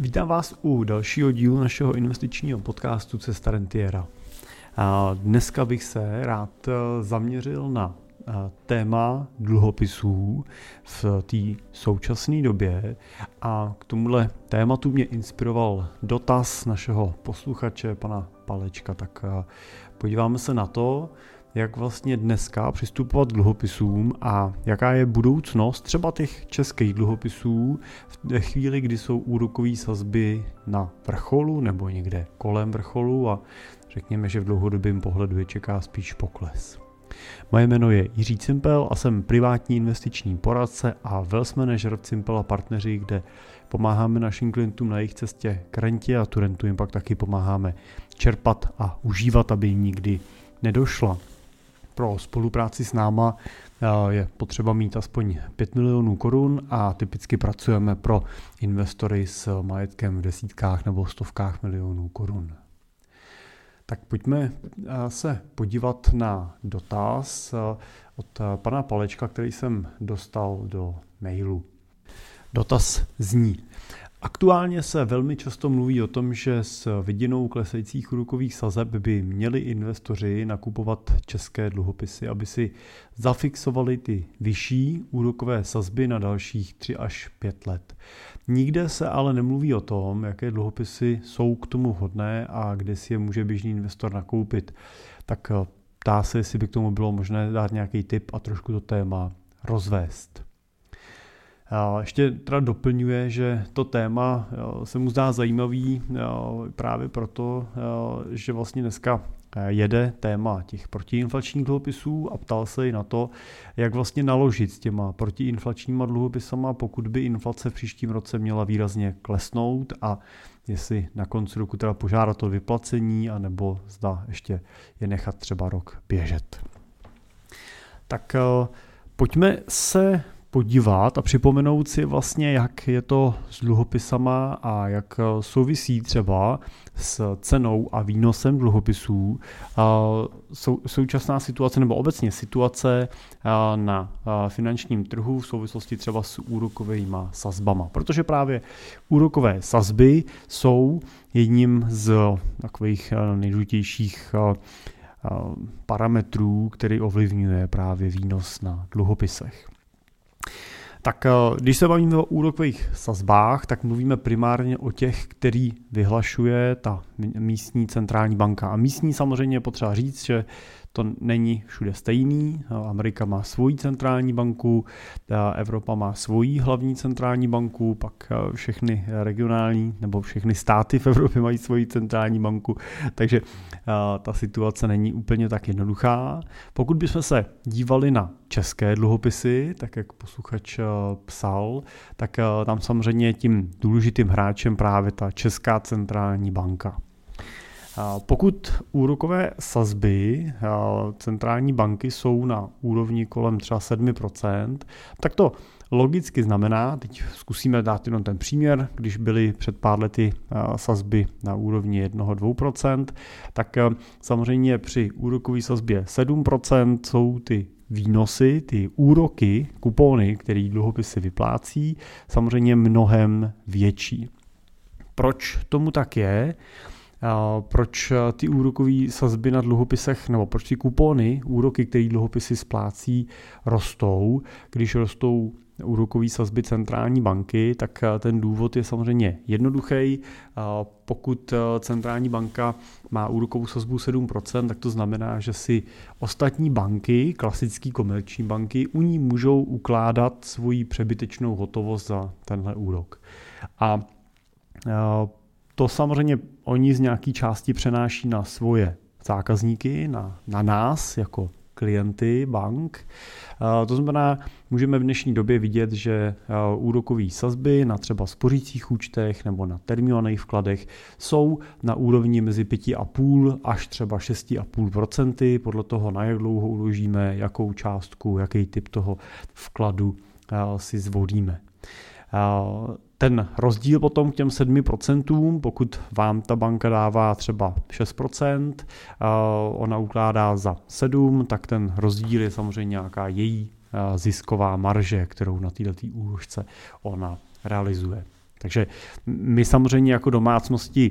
Vítám vás u dalšího dílu našeho investičního podcastu Cesta Rentiera. Dneska bych se rád eh, zaměřil na eh, téma dluhopisů v té současné době. A k tomuhle tématu mě inspiroval dotaz našeho posluchače, pana Palečka, tak eh, podíváme se na to, jak vlastně dneska přistupovat k dluhopisům a jaká je budoucnost třeba těch českých dluhopisů ve chvíli, kdy jsou úrokové sazby na vrcholu nebo někde kolem vrcholu a řekněme, že v dlouhodobém pohledu je čeká spíš pokles. Moje jméno je Jiří Cimpel a jsem privátní investiční poradce a wealth manager v Cimpel a partneři, kde pomáháme našim klientům na jejich cestě k rentě a tu rentu jim pak taky pomáháme čerpat a užívat, aby jim nikdy nedošla pro spolupráci s náma eh, je potřeba mít aspoň 5 milionů korun a typicky pracujeme pro investory s majetkem v desítkách nebo stovkách milionů korun. Tak pojďme eh, se podívat na dotaz eh, od pana Palečka, který jsem dostal do mailu. Dotaz zní, Aktuálně se velmi často mluví o tom, že s vidinou klesajících úrokových sazeb by měli investoři nakupovat české dluhopisy, aby si zafixovali ty vyšší úrokové sazby na dalších 3 až 5 let. Nikde se ale nemluví o tom, jaké dluhopisy jsou k tomu vhodné a kde si je může běžný investor nakoupit. Tak eh, ptá se, jestli by k tomu bylo možné dát nějaký tip a trošku to téma rozvést. Ještě teda doplňuje, že to téma se mu zdá zajímavý právě proto, že vlastně dneska jede téma těch protiinflačních dluhopisů a ptal se i na to, jak vlastně naložit s těma protiinflačníma dluhopisama, pokud by inflace v příštím roce měla výrazně klesnout a jestli na konci roku teda požádat o vyplacení, anebo zda ještě je nechat třeba rok běžet. Tak pojďme se podívat a připomenout si vlastně, jak je to s dluhopisama a jak souvisí třeba s cenou a výnosem dluhopisů sou, současná situace nebo obecně situace na finančním trhu v souvislosti třeba s úrokovými sazbama. Protože právě úrokové sazby jsou jedním z takových nejdůležitějších parametrů, který ovlivňuje právě výnos na dluhopisech. Tak eh, když se bavíme o úrokových sazbách, tak mluvíme primárně o těch, který vyhlašuje ta místní centrální banka. A místní samozřejmě je potřeba říct, že to není všude stejný. Amerika má svoji centrální banku, Evropa má svoji hlavní centrální banku, pak eh, všechny regionální nebo všechny státy v Evropě mají svoji centrální banku, takže eh, ta situace není úplně tak jednoduchá. Pokud bychom se dívali na české dluhopisy, tak jak posluchač eh, psal, tak tam samozřejmě tím důležitým hráčem právě ta Česká centrální banka. Pokud úrokové sazby centrální banky jsou na úrovni kolem třeba 7%, tak to logicky znamená, teď zkusíme dát jenom ten příměr, když byly před pár lety sazby na úrovni 1-2%, tak samozřejmě při úrokové sazbě 7% jsou ty výnosy, ty úroky, kupony, které dluhopisy vyplácí, samozřejmě mnohem větší. Proč tomu tak je? Proč eh, ty úrokové sazby na dluhopisech, nebo proč ty kupony, úroky, které dluhopisy splácí, rostou, když rostou úrokové sazby centrální banky, tak eh, ten důvod je samozřejmě jednoduchý. Pokud eh, centrální banka má úrokovou sazbu 7%, tak to znamená, že si ostatní banky, klasické komerční banky, u ní můžou ukládat svoji přebytečnou hotovost za tenhle úrok. A to samozřejmě oni z nějaké části přenáší na svoje zákazníky, na, na nás jako klienty bank. To znamená, můžeme v dnešní době vidět, že úrokové sazby na třeba spořících účtech nebo na termínovaných vkladech jsou na úrovni mezi 5,5 až třeba 6,5% podle toho, na jak dlouho uložíme, jakou částku, jaký typ toho vkladu si zvolíme. Ten rozdíl potom k těm 7%, pokud vám ta banka dává třeba 6%, ona ukládá za 7, tak ten rozdíl je samozřejmě nějaká její zisková marže, kterou na této úložce ona realizuje. Takže my samozřejmě jako domácnosti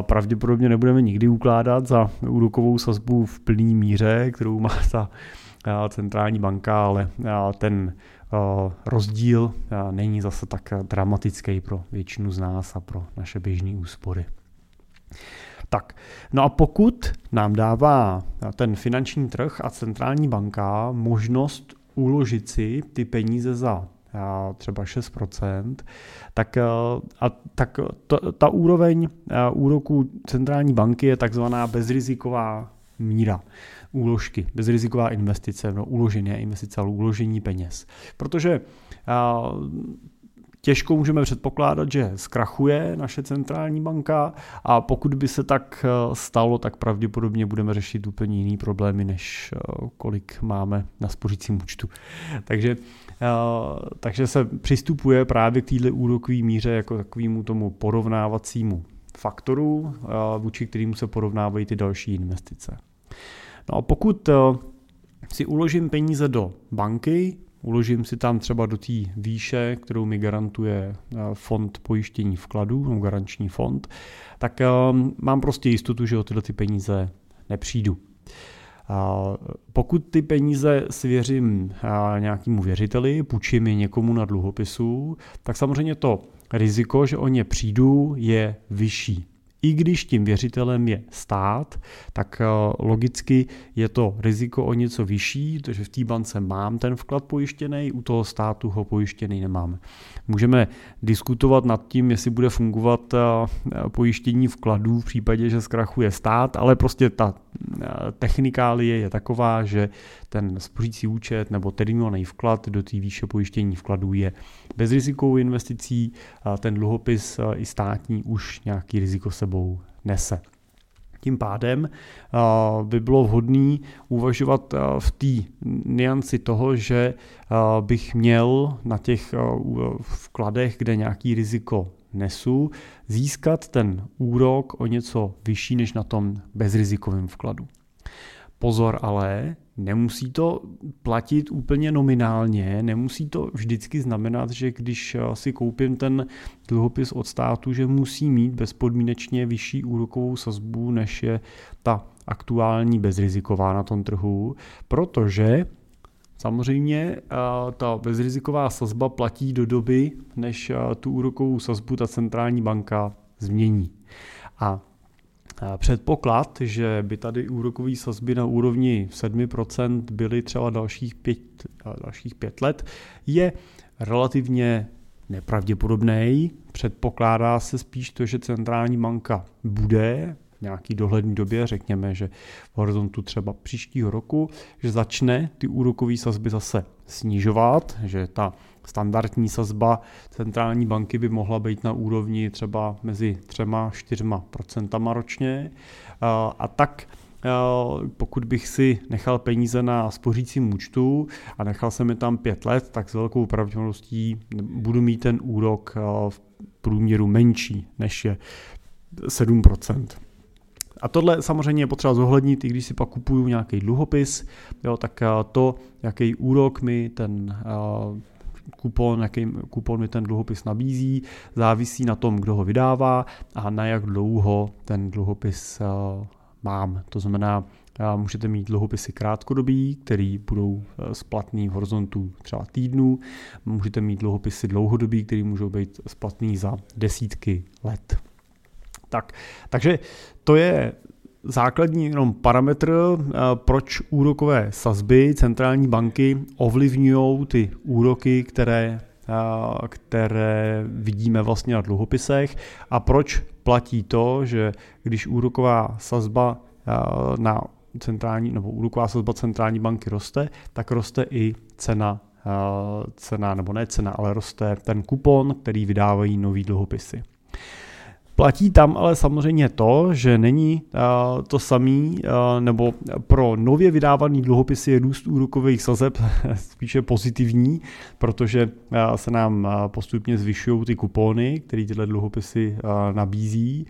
pravděpodobně nebudeme nikdy ukládat za úrokovou sazbu v plný míře, kterou má ta centrální banka, ale ten rozdíl není zase tak dramatický pro většinu z nás a pro naše běžné úspory. Tak, no a pokud nám dává ten finanční trh a centrální banka možnost uložit si ty peníze za třeba 6%, tak, a, tak to, ta úroveň úroku centrální banky je takzvaná bezriziková míra úložky, bezriziková investice, no uložené investice, ale uložení peněz. Protože těžko můžeme předpokládat, že zkrachuje naše centrální banka a pokud by se tak eh, stalo, tak pravděpodobně budeme řešit úplně jiný problémy, než eh, kolik máme na spořícím účtu. Takže, eh, takže se přistupuje právě k této úrokové míře jako takovému tomu porovnávacímu faktoru, vůči kterému se porovnávají ty další investice. No a pokud si uložím peníze do banky, uložím si tam třeba do té výše, kterou mi garantuje eh, fond pojištění vkladů, no garanční fond, tak eh, mám prostě jistotu, že o tyhle ty peníze nepřijdu. Pokud ty peníze svěřím eh, nějakému věřiteli, půjčím je někomu na dluhopisu, tak samozřejmě to riziko, že o ně přijdu, je vyšší i když tím věřitelem je stát, tak eh, logicky je to riziko o něco vyšší, protože v té bance mám ten vklad pojištěný, u toho státu ho pojištěný nemám. Můžeme diskutovat nad tím, jestli bude fungovat eh, pojištění vkladů v případě, že zkrachuje stát, ale prostě ta eh, technikálie je taková, že ten spořící účet nebo terminovaný vklad do té výše pojištění vkladů je bezrizikovou investicí, ten dluhopis i státní už nějaký riziko sebou nese. Tím pádem by bylo vhodné uvažovat v té nianci toho, že bych měl na těch vkladech, kde nějaký riziko nesu, získat ten úrok o něco vyšší než na tom bezrizikovém vkladu. Pozor ale, nemusí to platit úplně nominálně, nemusí to vždycky znamenat, že když si koupím ten dluhopis od státu, že musí mít bezpodmínečně vyšší úrokovou sazbu, než je ta aktuální bezriziková na tom trhu, protože Samozřejmě ta bezriziková sazba platí do doby, než tu úrokovou sazbu ta centrální banka změní. A Předpoklad, že by tady úrokové sazby na úrovni 7% byly třeba dalších pět, dalších pět let, je relativně nepravděpodobný. Předpokládá se spíš to, že centrální banka bude nějaký dohledný době, řekněme, že v horizontu třeba příštího roku, že začne ty úrokové sazby zase snižovat, že ta standardní sazba centrální banky by mohla být na úrovni třeba mezi 3-4% procentama ročně. A tak pokud bych si nechal peníze na spořícím účtu a nechal jsem je tam pět let, tak s velkou pravděpodobností budu mít ten úrok v průměru menší než je 7%. A tohle samozřejmě je potřeba zohlednit, i když si pak kupuju nějaký dluhopis, jo, tak to, jaký úrok mi ten kupon, jaký kupon mi ten dluhopis nabízí, závisí na tom, kdo ho vydává a na jak dlouho ten dluhopis eh, mám. To znamená, eh, můžete mít dluhopisy krátkodobí, které budou eh, splatný v horizontu třeba týdnů, můžete mít dluhopisy dlouhodobí, které můžou být splatný za desítky let. Tak, takže to je základní jenom parametr, eh, proč úrokové sazby centrální banky ovlivňují ty úroky, které, eh, které vidíme vlastně na dluhopisech a proč platí to, že když úroková sazba eh, na centrální nebo úroková sazba centrální banky roste, tak roste i cena cena, nebo ne cena, ale roste ten kupon, který vydávají nový dluhopisy. Platí tam ale samozřejmě to, že není uh, to samý, uh, nebo pro nově vydávaný dluhopisy je růst úrokových sazeb spíše pozitivní, protože uh, se nám postupně zvyšují ty kupony, které tyhle dluhopisy uh, nabízí,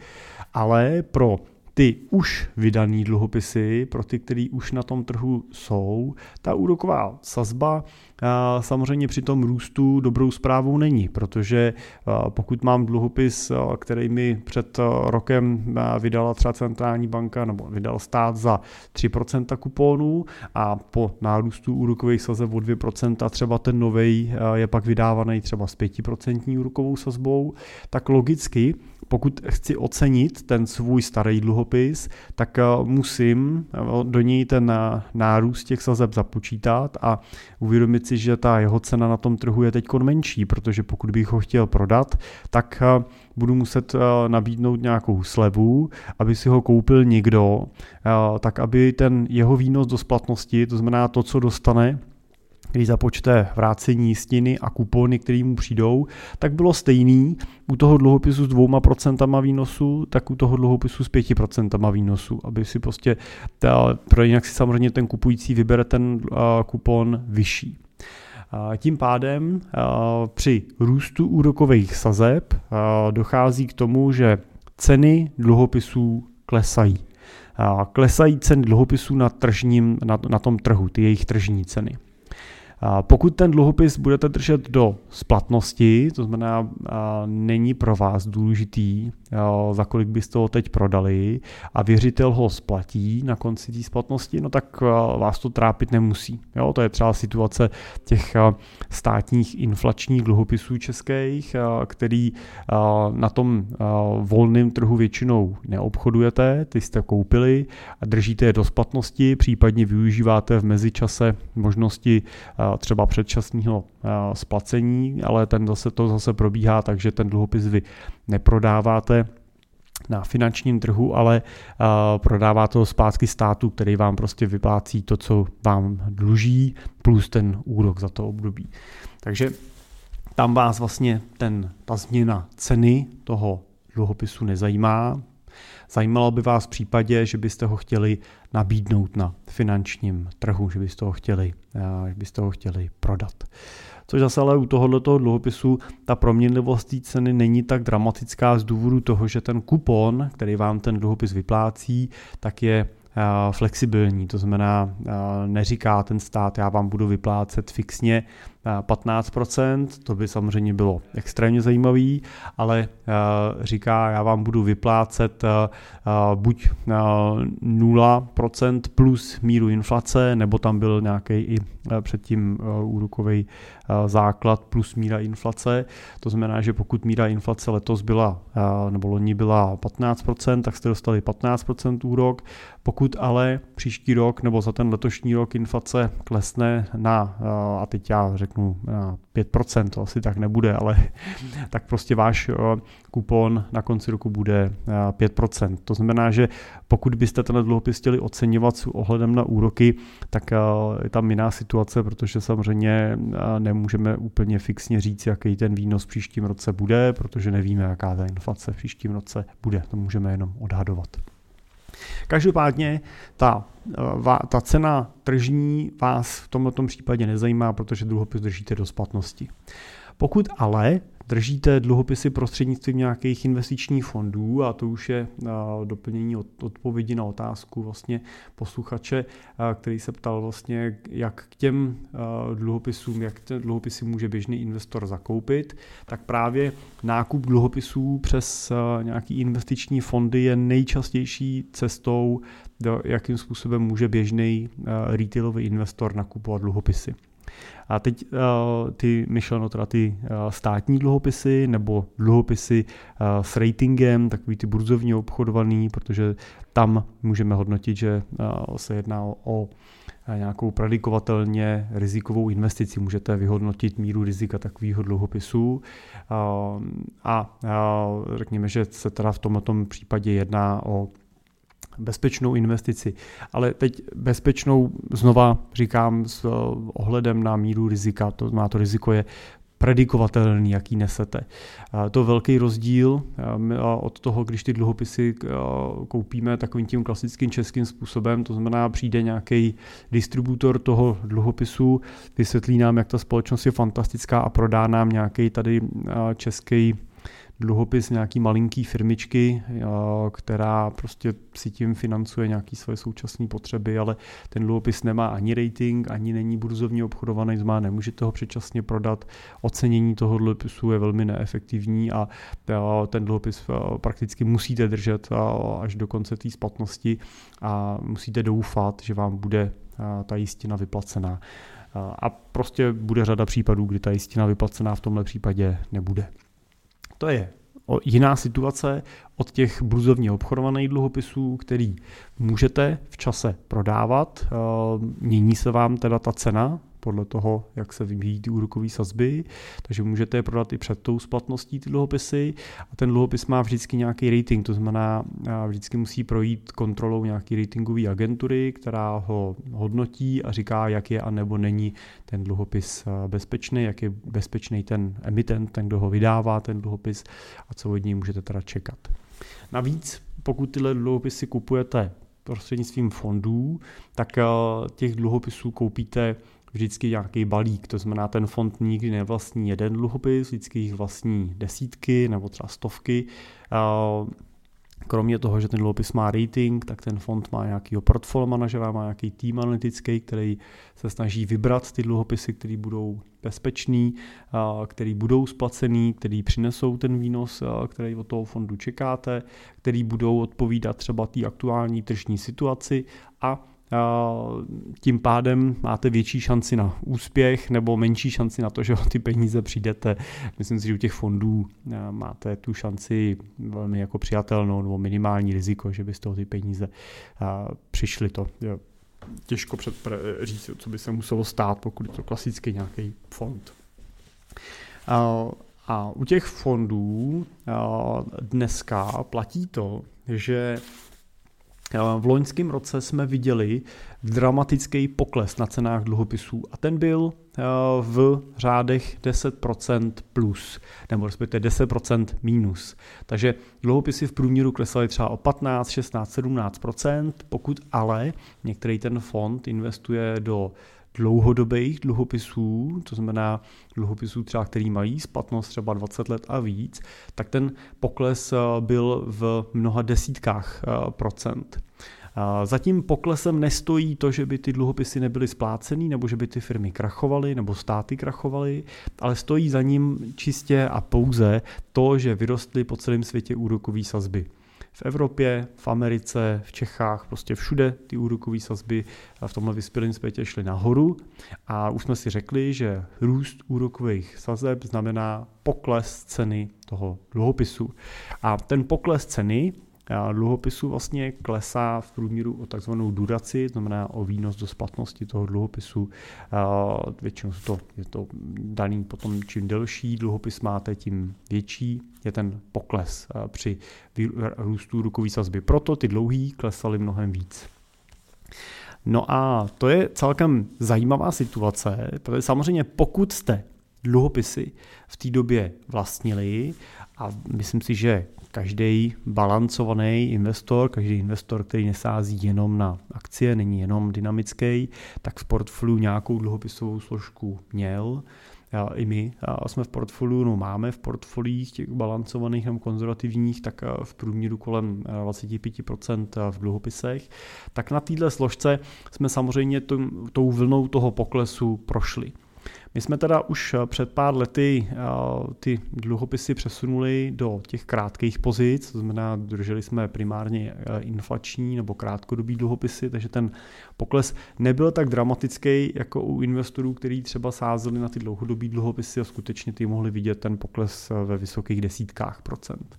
ale pro ty už vydané dluhopisy, pro ty, který už na tom trhu jsou, ta úroková sazba samozřejmě při tom růstu dobrou zprávou není, protože pokud mám dluhopis, který mi před rokem vydala třeba centrální banka nebo vydal stát za 3% kuponů a po nárůstu úrokových sazeb o 2% třeba ten novej je pak vydávaný třeba s 5% úrokovou sazbou, tak logicky pokud chci ocenit ten svůj starý dluhopis, tak eh, musím eh, do něj ten eh, nárůst těch sazeb započítat a uvědomit si, že ta jeho cena na tom trhu je teď menší, protože pokud bych ho chtěl prodat, tak budu muset nabídnout nějakou slevu, aby si ho koupil někdo, tak aby ten jeho výnos do splatnosti, to znamená to, co dostane, když započte vrácení jistiny a kupony, které mu přijdou, tak bylo stejný u toho dluhopisu s dvouma procentama výnosu, tak u toho dluhopisu s pěti procentama výnosu, aby si prostě, ta, pro jinak si samozřejmě ten kupující vybere ten kupon vyšší. Tím pádem při růstu úrokových sazeb dochází k tomu, že ceny dluhopisů klesají. Klesají ceny dluhopisů na, tržním, na, na tom trhu, ty jejich tržní ceny. Pokud ten dluhopis budete držet do splatnosti, to znamená, není pro vás důležitý, za kolik byste ho teď prodali a věřitel ho splatí na konci té splatnosti, no tak vás to trápit nemusí. Jo, to je třeba situace těch státních inflačních dluhopisů českých, který na tom volném trhu většinou neobchodujete, ty jste koupili a držíte je do splatnosti, případně využíváte v mezičase možnosti třeba předčasného splacení, ale ten zase to zase probíhá tak, že ten dluhopis vy neprodáváte na finančním trhu, ale prodává to zpátky státu, který vám prostě vyplácí to, co vám dluží, plus ten úrok za to období. Takže tam vás vlastně ten, ta změna ceny toho dluhopisu nezajímá, Zajímalo by vás v případě, že byste ho chtěli nabídnout na finančním trhu, že byste ho chtěli, eh, že byste ho chtěli prodat. Což zase ale u tohoto dluhopisu ta proměnlivost té ceny není tak dramatická z důvodu toho, že ten kupon, který vám ten dluhopis vyplácí, tak je eh, flexibilní, to znamená, eh, neříká ten stát, já vám budu vyplácet fixně 15%, to by samozřejmě bylo extrémně zajímavý, ale říká, já vám budu vyplácet buď 0% plus míru inflace, nebo tam byl nějaký i předtím úrokový základ plus míra inflace. To znamená, že pokud míra inflace letos byla, nebo loni byla 15%, tak jste dostali 15% úrok. Pokud ale příští rok nebo za ten letošní rok inflace klesne na, a teď já řeknu řeknu 5%, to asi tak nebude, ale tak prostě váš kupon na konci roku bude 5%. To znamená, že pokud byste ten dluhopis chtěli oceňovat s ohledem na úroky, tak je tam jiná situace, protože samozřejmě nemůžeme úplně fixně říct, jaký ten výnos v příštím roce bude, protože nevíme, jaká ta inflace v příštím roce bude. To můžeme jenom odhadovat. Každopádně ta, eh, ta cena tržní vás v tomto případě nezajímá, protože dluhopis držíte do splatnosti. Pokud ale držíte dluhopisy prostřednictvím nějakých investičních fondů a to už je doplnění od, odpovědi na otázku vlastně posluchače, který se ptal vlastně, jak k těm dluhopisům, jak ty dluhopisy může běžný investor zakoupit, tak právě nákup dluhopisů přes nějaký investiční fondy je nejčastější cestou, jakým způsobem může běžný retailový investor nakupovat dluhopisy. A teď uh, ty myšleno teda ty uh, státní dluhopisy nebo dluhopisy uh, s ratingem, takový ty burzovně obchodovaný, protože tam můžeme hodnotit, že se jedná o nějakou predikovatelně rizikovou investici. Můžete vyhodnotit míru rizika takového dluhopisu a řekněme, že se teda v tomto případě jedná o bezpečnou investici. Ale teď bezpečnou znova říkám s eh, ohledem na míru rizika, to má to riziko je predikovatelný, jaký nesete. To velký rozdíl eh, od toho, když ty dluhopisy eh, koupíme takovým tím klasickým českým způsobem, to znamená, přijde nějaký distributor toho dluhopisu, vysvětlí nám, jak ta společnost je fantastická a prodá nám nějaký tady český dluhopis nějaký malinký firmičky, která prostě si tím financuje nějaké svoje současné potřeby, ale ten dluhopis nemá ani rating, ani není burzovně obchodovaný, znamená nemůžete ho předčasně prodat, ocenění toho dluhopisu je velmi neefektivní a ten dluhopis prakticky musíte držet až do konce té splatnosti a musíte doufat, že vám bude ta jistina vyplacená. A prostě bude řada případů, kdy ta jistina vyplacená v tomhle případě nebude. To je jiná situace od těch bluzovně obchodovaných dluhopisů, který můžete v čase prodávat. Mění se vám teda ta cena podle toho, jak se vyvíjí ty úrokové sazby, takže můžete je prodat i před tou splatností ty dluhopisy a ten dluhopis má vždycky nějaký rating, to znamená vždycky musí projít kontrolou nějaký ratingové agentury, která ho hodnotí a říká, jak je a nebo není ten dluhopis bezpečný, jak je bezpečný ten emitent, ten, kdo ho vydává, ten dluhopis a co od něj můžete teda čekat. Navíc, pokud tyhle dluhopisy kupujete prostřednictvím fondů, tak těch dluhopisů koupíte vždycky nějaký balík, to znamená ten fond nikdy nevlastní jeden dluhopis, vždycky jich vlastní desítky nebo třeba stovky. Kromě toho, že ten dluhopis má rating, tak ten fond má nějaký portfolio manažera, má nějaký tým analytický, který se snaží vybrat ty dluhopisy, které budou bezpečný, který budou splacený, který přinesou ten výnos, který od toho fondu čekáte, který budou odpovídat třeba té aktuální tržní situaci a tím pádem máte větší šanci na úspěch nebo menší šanci na to, že o ty peníze přijdete. Myslím si, že u těch fondů máte tu šanci velmi jako přijatelnou nebo minimální riziko, že byste o ty peníze přišli. To je těžko předpre- říct, co by se muselo stát, pokud je to klasicky nějaký fond. A u těch fondů dneska platí to, že v loňském roce jsme viděli dramatický pokles na cenách dluhopisů a ten byl eh, v řádech 10% plus, nebo respektive 10% minus. Takže dluhopisy v průměru klesaly třeba o 15, 16, 17%, pokud ale některý ten fond investuje do dlouhodobých dluhopisů, to znamená dluhopisů třeba, který mají splatnost třeba 20 let a víc, tak ten pokles eh, byl v mnoha desítkách eh, procent. Za tím poklesem nestojí to, že by ty dluhopisy nebyly splácený, nebo že by ty firmy krachovaly, nebo státy krachovaly, ale stojí za ním čistě a pouze to, že vyrostly po celém světě úrokové sazby v Evropě, v Americe, v Čechách, prostě všude ty úrokové sazby v tomhle vyspělém světě šly nahoru a už jsme si řekli, že růst úrokových sazeb znamená pokles ceny toho dluhopisu. A ten pokles ceny dluhopisu vlastně klesá v průměru o takzvanou duraci, znamená o výnos do splatnosti toho dluhopisu. Většinou to, je to daný potom, čím delší dluhopis máte, tím větší je ten pokles při růstu rukové sazby. Proto ty dlouhý klesaly mnohem víc. No a to je celkem zajímavá situace, protože samozřejmě pokud jste dluhopisy v té době vlastnili a myslím si, že každý balancovaný investor, každý investor, který nesází jenom na akcie, není jenom dynamický, tak v portfoliu nějakou dluhopisovou složku měl. I my jsme v portfoliu, no máme v portfoliích těch balancovaných nebo konzervativních, tak v průměru kolem 25% v dluhopisech. Tak na této složce jsme samozřejmě tou vlnou toho poklesu prošli. My jsme teda už eh, před pár lety eh, ty dluhopisy přesunuli do těch krátkých pozic, to znamená, drželi jsme primárně eh, inflační nebo krátkodobý dluhopisy, takže ten pokles nebyl tak dramatický jako u investorů, kteří třeba sázeli na ty dlouhodobý dluhopisy a skutečně ty mohli vidět ten pokles ve vysokých desítkách procent.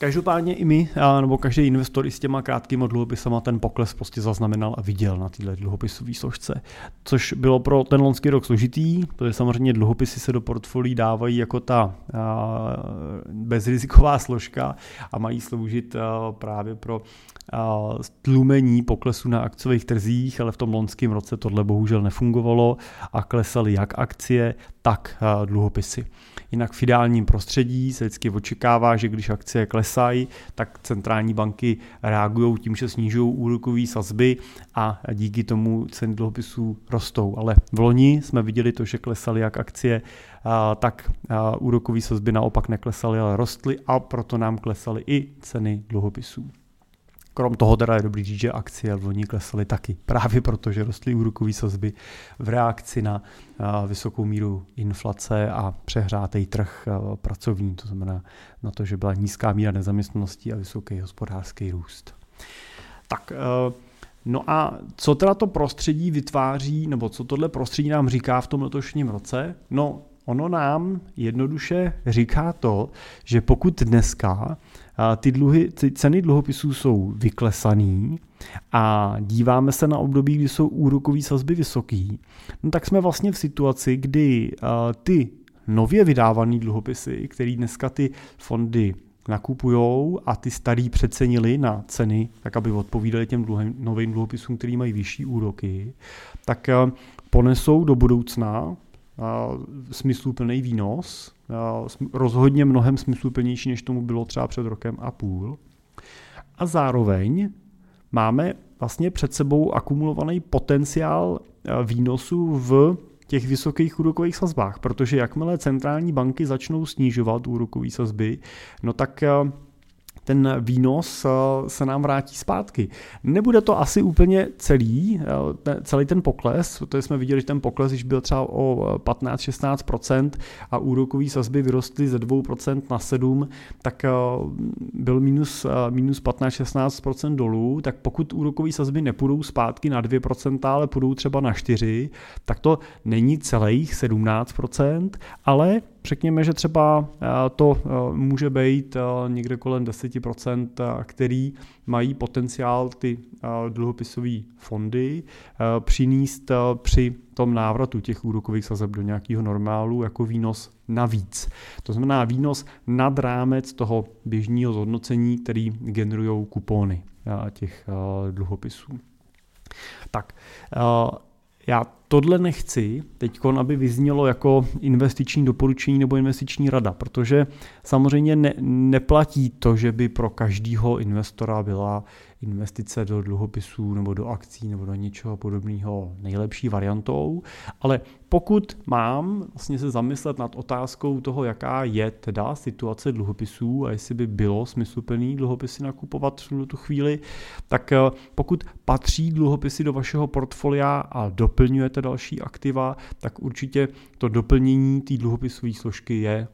Každopádně i my, nebo každý investor i s těma krátkými dluhopisama ten pokles prostě zaznamenal a viděl na této dluhopisové složce. Což bylo pro ten loňský rok složitý, protože samozřejmě dluhopisy se do portfolií dávají jako ta bezriziková složka a mají sloužit právě pro tlumení poklesu na akciových trzích, ale v tom loňském roce tohle bohužel nefungovalo a klesaly jak akcie, tak dluhopisy. Jinak v ideálním prostředí se vždycky očekává, že když akcie klesají, tak centrální banky reagují tím, že snižují úrokové sazby a díky tomu ceny dluhopisů rostou. Ale v loni jsme viděli to, že klesaly jak akcie, tak úrokové sazby naopak neklesaly, ale rostly a proto nám klesaly i ceny dluhopisů. Krom toho teda je dobrý říct, že akcie loni klesaly taky, právě proto, že rostly úrokové sazby v reakci na vysokou míru inflace a přehrátý trh pracovní, to znamená na to, že byla nízká míra nezaměstnanosti a vysoký hospodářský růst. Tak, no a co teda to prostředí vytváří, nebo co tohle prostředí nám říká v tom letošním roce? No, ono nám jednoduše říká to, že pokud dneska ty, dluhy, ty ceny dluhopisů jsou vyklesaný a díváme se na období, kdy jsou úrokové sazby vysoký, no tak jsme vlastně v situaci, kdy ty nově vydávané dluhopisy, které dneska ty fondy nakupují a ty starý přecenili na ceny, tak aby odpovídali těm dluhem, novým dluhopisům, který mají vyšší úroky, tak ponesou do budoucna smysluplný výnos, rozhodně mnohem smysluplnější, než tomu bylo třeba před rokem a půl. A zároveň máme vlastně před sebou akumulovaný potenciál výnosu v těch vysokých úrokových sazbách, protože jakmile centrální banky začnou snižovat úrokové sazby, no tak ten výnos eh, se nám vrátí zpátky. Nebude to asi úplně celý, eh, celý ten pokles, protože jsme viděli, že ten pokles již byl třeba o 15-16% a úrokový sazby vyrostly ze 2% na 7%, tak eh, byl minus, minus 15-16% dolů, tak pokud úrokové sazby nepůjdou zpátky na 2%, ale půjdou třeba na 4%, tak to není celých 17%, ale řekněme, že třeba eh, to eh, může být eh, někde kolem 10%, který mají potenciál ty dluhopisové fondy přinést při tom návratu těch úrokových sazeb do nějakého normálu jako výnos navíc. To znamená výnos nad rámec toho běžného zhodnocení, který generují kupony těch dluhopisů. Tak, já tohle nechci teď, aby vyznělo jako investiční doporučení nebo investiční rada, protože samozřejmě ne, neplatí to, že by pro každého investora byla investice do dluhopisů nebo do akcí nebo do něčeho podobného nejlepší variantou, ale pokud mám vlastně se zamyslet nad otázkou toho, jaká je teda situace dluhopisů a jestli by bylo smysluplný dluhopisy nakupovat v tu chvíli, tak eh, pokud patří dluhopisy do vašeho portfolia a doplňujete další aktiva, tak určitě to doplnění té dluhopisové složky je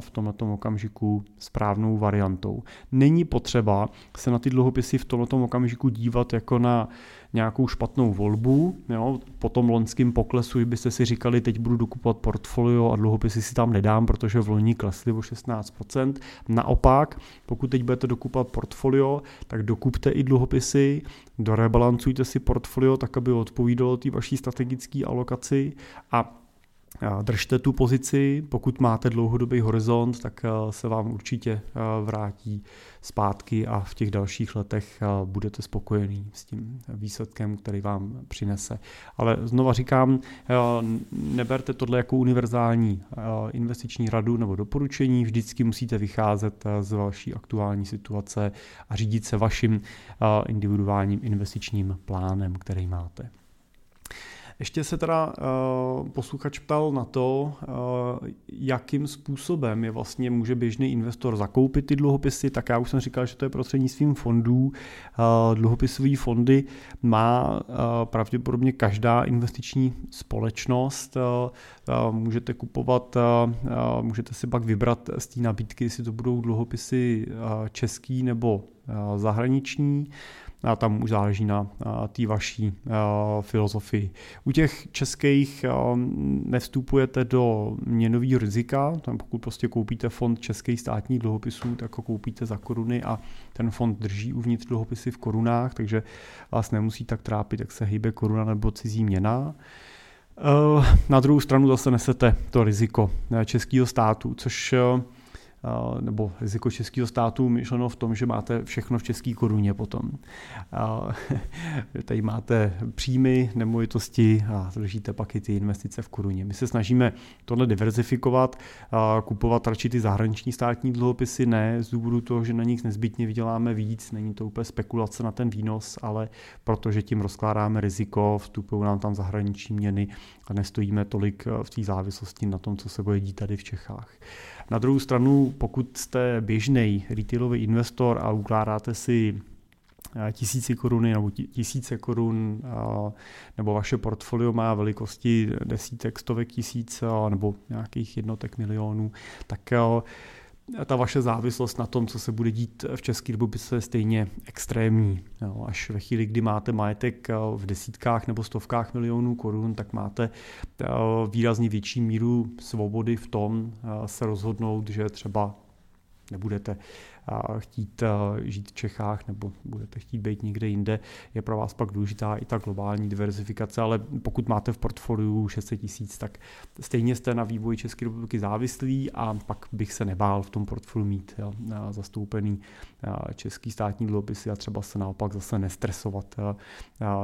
v tomto okamžiku správnou variantou. Není potřeba se na ty dluhopisy v tomto okamžiku dívat jako na nějakou špatnou volbu. Jo. Po tom loňském poklesu byste si říkali, teď budu dokupovat portfolio a dluhopisy si tam nedám, protože v loni klesly o 16%. Naopak, pokud teď budete dokupovat portfolio, tak dokupte i dluhopisy, dorebalancujte si portfolio tak, aby odpovídalo té vaší strategické alokaci a Držte tu pozici, pokud máte dlouhodobý horizont, tak eh, se vám určitě eh, vrátí zpátky a v těch dalších letech eh, budete spokojený s tím výsledkem, který vám přinese. Ale znova říkám, neberte tohle jako univerzální investiční radu nebo doporučení, vždycky musíte vycházet z vaší aktuální situace a řídit se vaším individuálním investičním plánem, který máte. Ještě se teda uh, posluchač ptal na to, uh, jakým způsobem je vlastně může běžný investor zakoupit ty dluhopisy, tak já už jsem říkal, že to je prostřednictvím fondů. Uh, dluhopisové fondy má pravděpodobně každá investiční společnost. Můžete kupovat, můžete si pak vybrat z té nabídky, jestli to budou dluhopisy uh, český nebo zahraniční a tam už záleží na té vaší filozofii. U těch českých nevstupujete do měnového rizika, tam pokud prostě koupíte fond českých státních dluhopisů, tak ho koupíte za koruny a ten fond drží uvnitř dluhopisy v korunách, takže vás nemusí tak trápit, jak se hýbe koruna nebo cizí měna. Na druhou stranu zase nesete to riziko českého státu, což nebo riziko českého státu myšleno v tom, že máte všechno v české koruně potom. Tady máte příjmy, nemovitosti a držíte pak i ty investice v koruně. My se snažíme tohle diverzifikovat, kupovat radši ty zahraniční státní dluhopisy, ne z důvodu toho, že na nich nezbytně vyděláme víc, není to úplně spekulace na ten výnos, ale protože tím rozkládáme riziko, vstupují nám tam zahraniční měny a nestojíme tolik v té závislosti na tom, co se bude dít tady v Čechách. Na druhou stranu, pokud jste běžný retailový investor a ukládáte si eh, tisíci koruny nebo tisíce korun, eh, nebo vaše portfolio má velikosti desítek, stovek tisíc eh, nebo nějakých jednotek milionů, tak ta vaše závislost na tom, co se bude dít v České republice, je stejně extrémní. Jo, až ve chvíli, kdy máte majetek eh, v desítkách nebo stovkách milionů korun, tak máte eh, výrazně větší míru svobody v tom eh, se rozhodnout, že třeba nebudete chtít žít v Čechách nebo budete chtít být někde jinde, je pro vás pak důležitá i ta globální diverzifikace, ale pokud máte v portfoliu 600 tisíc, tak stejně jste na vývoji České republiky závislí a pak bych se nebál v tom portfoliu mít jo, zastoupený český státní dluhopisy a třeba se naopak zase nestresovat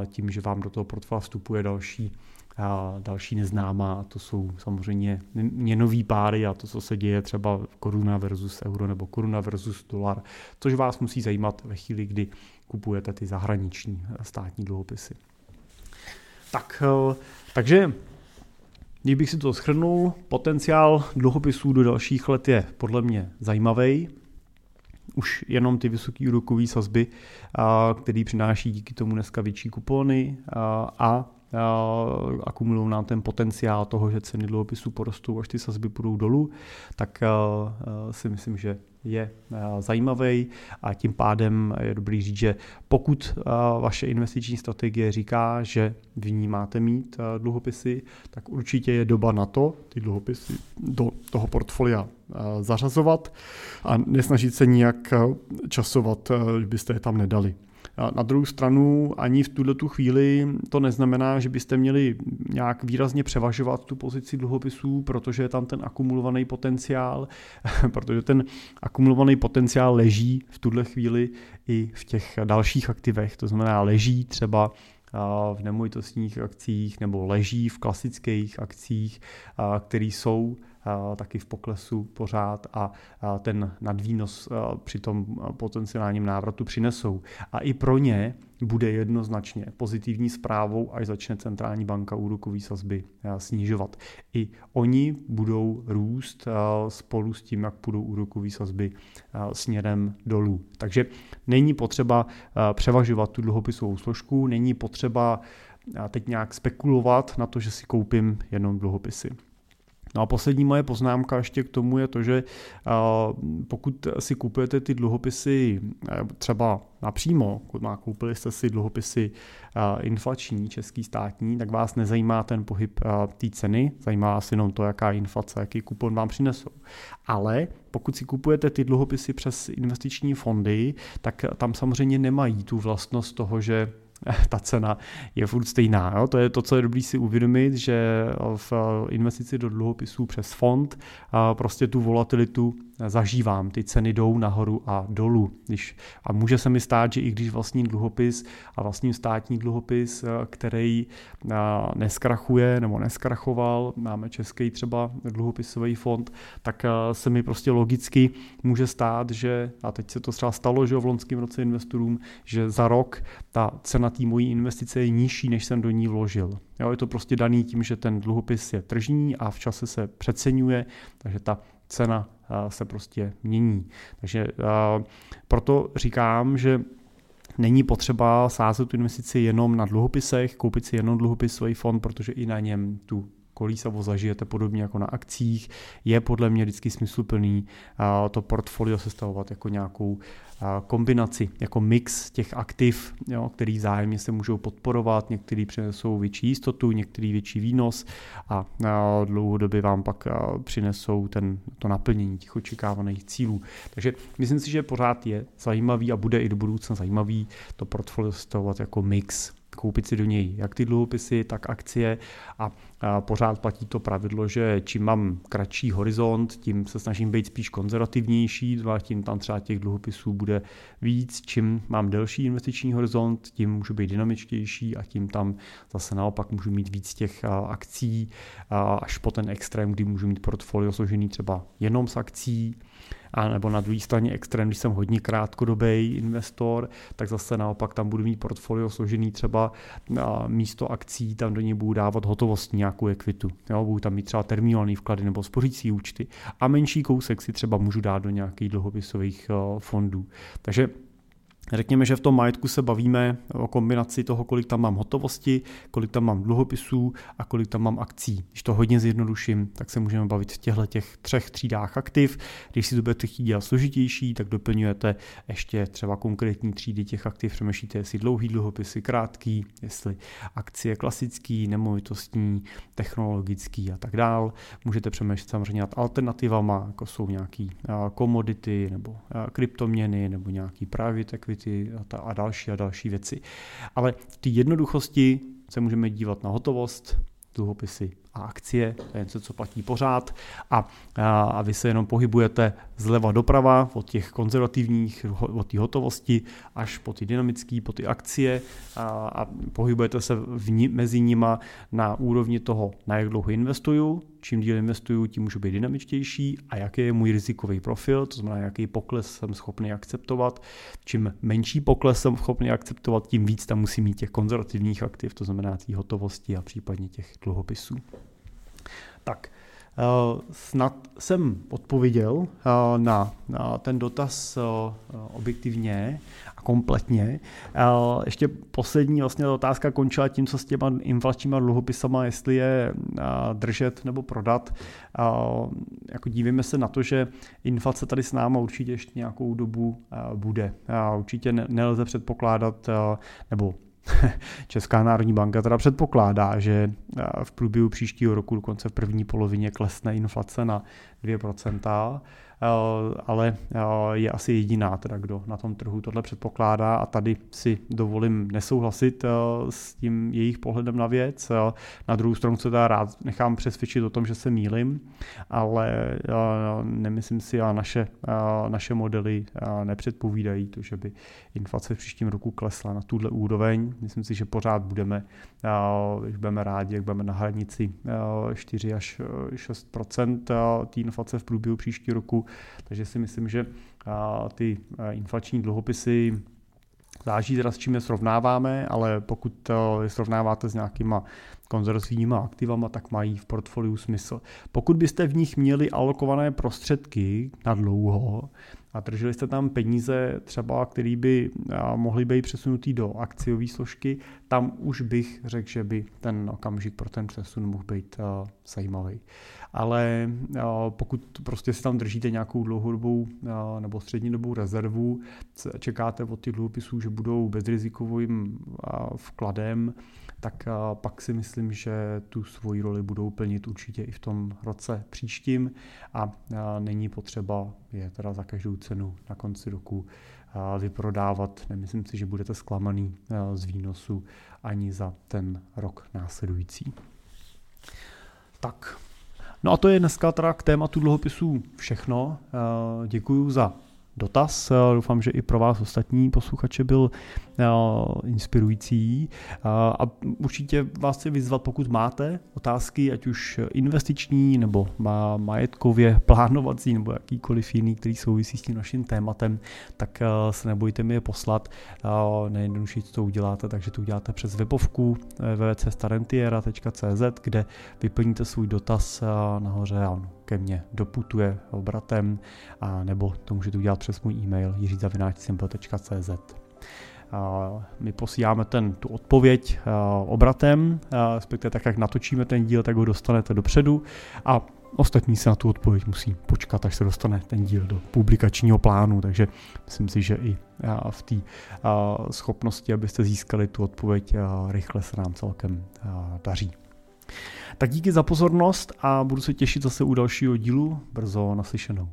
tím, že vám do toho portfolia vstupuje další a další neznámá, a to jsou samozřejmě měnový páry a to, co se děje třeba koruna versus euro nebo koruna versus dolar, což vás musí zajímat ve chvíli, kdy kupujete ty zahraniční státní dluhopisy. Tak, eh, takže když bych si to schrnul, potenciál dluhopisů do dalších let je podle mě zajímavý. Už jenom ty vysoké úrokové sazby, které přináší díky tomu dneska větší kupony a akumulují nám ten potenciál toho, že ceny dluhopisů porostou, až ty sazby půjdou dolů, tak si myslím, že je zajímavý a tím pádem je dobrý říct, že pokud vaše investiční strategie říká, že v ní máte mít dluhopisy, tak určitě je doba na to ty dluhopisy do toho portfolia zařazovat a nesnažit se nijak časovat, že byste je tam nedali. Na druhou stranu ani v tuhle tu chvíli to neznamená, že byste měli nějak výrazně převažovat tu pozici dluhopisů, protože je tam ten akumulovaný potenciál, protože ten akumulovaný potenciál leží v tuhle chvíli i v těch dalších aktivech, to znamená leží třeba v nemovitostních akcích nebo leží v klasických akcích, které jsou taky v poklesu pořád a ten nadvýnos při tom potenciálním návratu přinesou. A i pro ně bude jednoznačně pozitivní zprávou, až začne centrální banka úrokové sazby snižovat. I oni budou růst spolu s tím, jak budou úrokové sazby směrem dolů. Takže není potřeba převažovat tu dluhopisovou složku, není potřeba teď nějak spekulovat na to, že si koupím jenom dluhopisy. No a poslední moje poznámka ještě k tomu je to, že pokud si kupujete ty dluhopisy třeba napřímo, koupili jste si dluhopisy inflační, český státní, tak vás nezajímá ten pohyb té ceny, zajímá vás jenom to, jaká inflace, jaký kupon vám přinesou. Ale pokud si kupujete ty dluhopisy přes investiční fondy, tak tam samozřejmě nemají tu vlastnost toho, že ta cena je furt stejná. Jo? To je to, co je dobrý si uvědomit, že v investici do dluhopisů přes fond prostě tu volatilitu zažívám. Ty ceny jdou nahoru a dolů. Když, a může se mi stát, že i když vlastním dluhopis a vlastním státní dluhopis, který neskrachuje nebo neskrachoval, máme český třeba dluhopisový fond, tak se mi prostě logicky může stát, že, a teď se to třeba stalo, že v loňském roce investorům, že za rok ta cena té mojí investice je nižší, než jsem do ní vložil. Jo, je to prostě daný tím, že ten dluhopis je tržní a v čase se přeceňuje, takže ta cena se prostě mění. Takže proto říkám, že Není potřeba sázet tu investici jenom na dluhopisech, koupit si jenom dluhopisový fond, protože i na něm tu kolísavo zažijete podobně jako na akcích. Je podle mě vždycky smysluplný to portfolio sestavovat jako nějakou kombinaci, jako mix těch aktiv, jo, který zájemně se můžou podporovat, některý přinesou větší jistotu, některý větší výnos a dlouhodobě vám pak přinesou ten, to naplnění těch očekávaných cílů. Takže myslím si, že pořád je zajímavý a bude i do budoucna zajímavý to portfolio sestavovat jako mix koupit si do něj jak ty dluhopisy, tak akcie. A, pořád platí to pravidlo, že čím mám kratší horizont, tím se snažím být spíš konzervativnější, tím tam třeba těch dluhopisů bude víc, čím mám delší investiční horizont, tím můžu být dynamičtější a tím tam zase naopak můžu mít víc těch akcí. Až po ten extrém, kdy můžu mít portfolio složený třeba jenom z akcí, a nebo na druhé straně extrém, když jsem hodně krátkodobý investor, tak zase naopak tam budu mít portfolio složený třeba na místo akcí, tam do něj budu dávat hotovost nějakou ekvitu. Jo, budu tam mít třeba terminální vklady nebo spořící účty a menší kousek si třeba můžu dát do nějakých dluhopisových fondů. Takže Řekněme, že v tom majetku se bavíme o kombinaci toho, kolik tam mám hotovosti, kolik tam mám dluhopisů a kolik tam mám akcí. Když to hodně zjednoduším, tak se můžeme bavit v těchto těch třech třídách aktiv. Když si to budete chtít dělat složitější, tak doplňujete ještě třeba konkrétní třídy těch aktiv. Přemýšlíte, jestli dlouhý dluhopisy, krátký, jestli akcie klasický, nemovitostní, technologický a tak dál. Můžete přemýšlet samozřejmě nad alternativama, jako jsou nějaký komodity nebo kryptoměny nebo nějaký equity ta, a další a další věci. Ale v té jednoduchosti se můžeme dívat na hotovost, dluhopisy a akcie, to je něco, co platí pořád a, a, a vy se jenom pohybujete zleva doprava od těch konzervativních, od té hotovosti až po ty dynamické, po ty akcie a, a pohybujete se v ní, mezi nima na úrovni toho, na jak dlouho investuju, čím díl investuju, tím můžu být dynamičtější a jaký je můj rizikový profil, to znamená, jaký pokles jsem schopný akceptovat. Čím menší pokles jsem schopný akceptovat, tím víc tam musí mít těch konzervativních aktiv, to znamená té hotovosti a případně těch dluhopisů. Tak, snad jsem odpověděl eh, na, ten dotaz eh, objektivně a kompletně. Ještě poslední vlastně otázka končila tím, co s těma inflačníma dluhopisama, jestli je držet nebo prodat. Jako dívíme se na to, že inflace tady s náma určitě ještě nějakou dobu bude. Určitě nelze předpokládat, nebo Česká národní banka teda předpokládá, že v průběhu příštího roku, dokonce v první polovině, klesne inflace na 2%. Eh, ale eh, je asi jediná, teda, kdo na tom trhu tohle předpokládá a tady si dovolím nesouhlasit eh, s tím jejich pohledem na věc. Na druhou stranu se teda rád nechám přesvědčit o tom, že se mýlim, ale nemyslím si a naše, naše modely nepředpovídají to, že by inflace v příštím roku klesla na tuhle úroveň. Myslím si, že pořád budeme, když budeme rádi, jak budeme na hranici 4 až 6% té inflace v průběhu příštího roku, takže si myslím, že ty inflační dluhopisy Záží teda s čím je srovnáváme, ale pokud je srovnáváte s nějakýma konzervativníma aktivama, tak mají v portfoliu smysl. Pokud byste v nich měli alokované prostředky na dlouho a drželi jste tam peníze třeba, které by mohly být přesunutý do akciové složky, tam už bych řekl, že by ten okamžik pro ten přesun mohl být zajímavý. Ale pokud prostě si tam držíte nějakou dlouhodobou nebo střednědobou rezervu, čekáte od těch dluhopisů, že budou bezrizikovým vkladem, tak pak si myslím, že tu svoji roli budou plnit určitě i v tom roce příštím a není potřeba je teda za každou cenu na konci roku vyprodávat. Nemyslím si, že budete zklamaný z výnosu ani za ten rok následující. Tak, No a to je dneska teda k tématu dluhopisů všechno. Eh, děkuji za dotaz. Doufám, že i pro vás ostatní posluchače byl eh, inspirující. Eh, a určitě vás chci vyzvat, pokud máte otázky, ať už investiční nebo majetkově plánovací nebo jakýkoliv jiný, který souvisí s tím naším tématem, tak eh, se nebojte mi je poslat. Nejjednodušší to uděláte, takže to uděláte přes webovku www.starentiera.cz, kde vyplníte svůj dotaz nahoře a ke mně doputuje obratem, a nebo to můžete udělat přes můj e-mail jiřizavináčsimple.cz. My posíláme ten, tu odpověď obratem, respektive tak, jak natočíme ten díl, tak ho dostanete dopředu a ostatní se na tu odpověď musí počkat, až se dostane ten díl do publikačního plánu, takže myslím si, že i v té schopnosti, abyste získali tu odpověď, rychle se nám celkem daří. Tak díky za pozornost a budu se těšit zase u dalšího dílu. Brzo naslyšenou.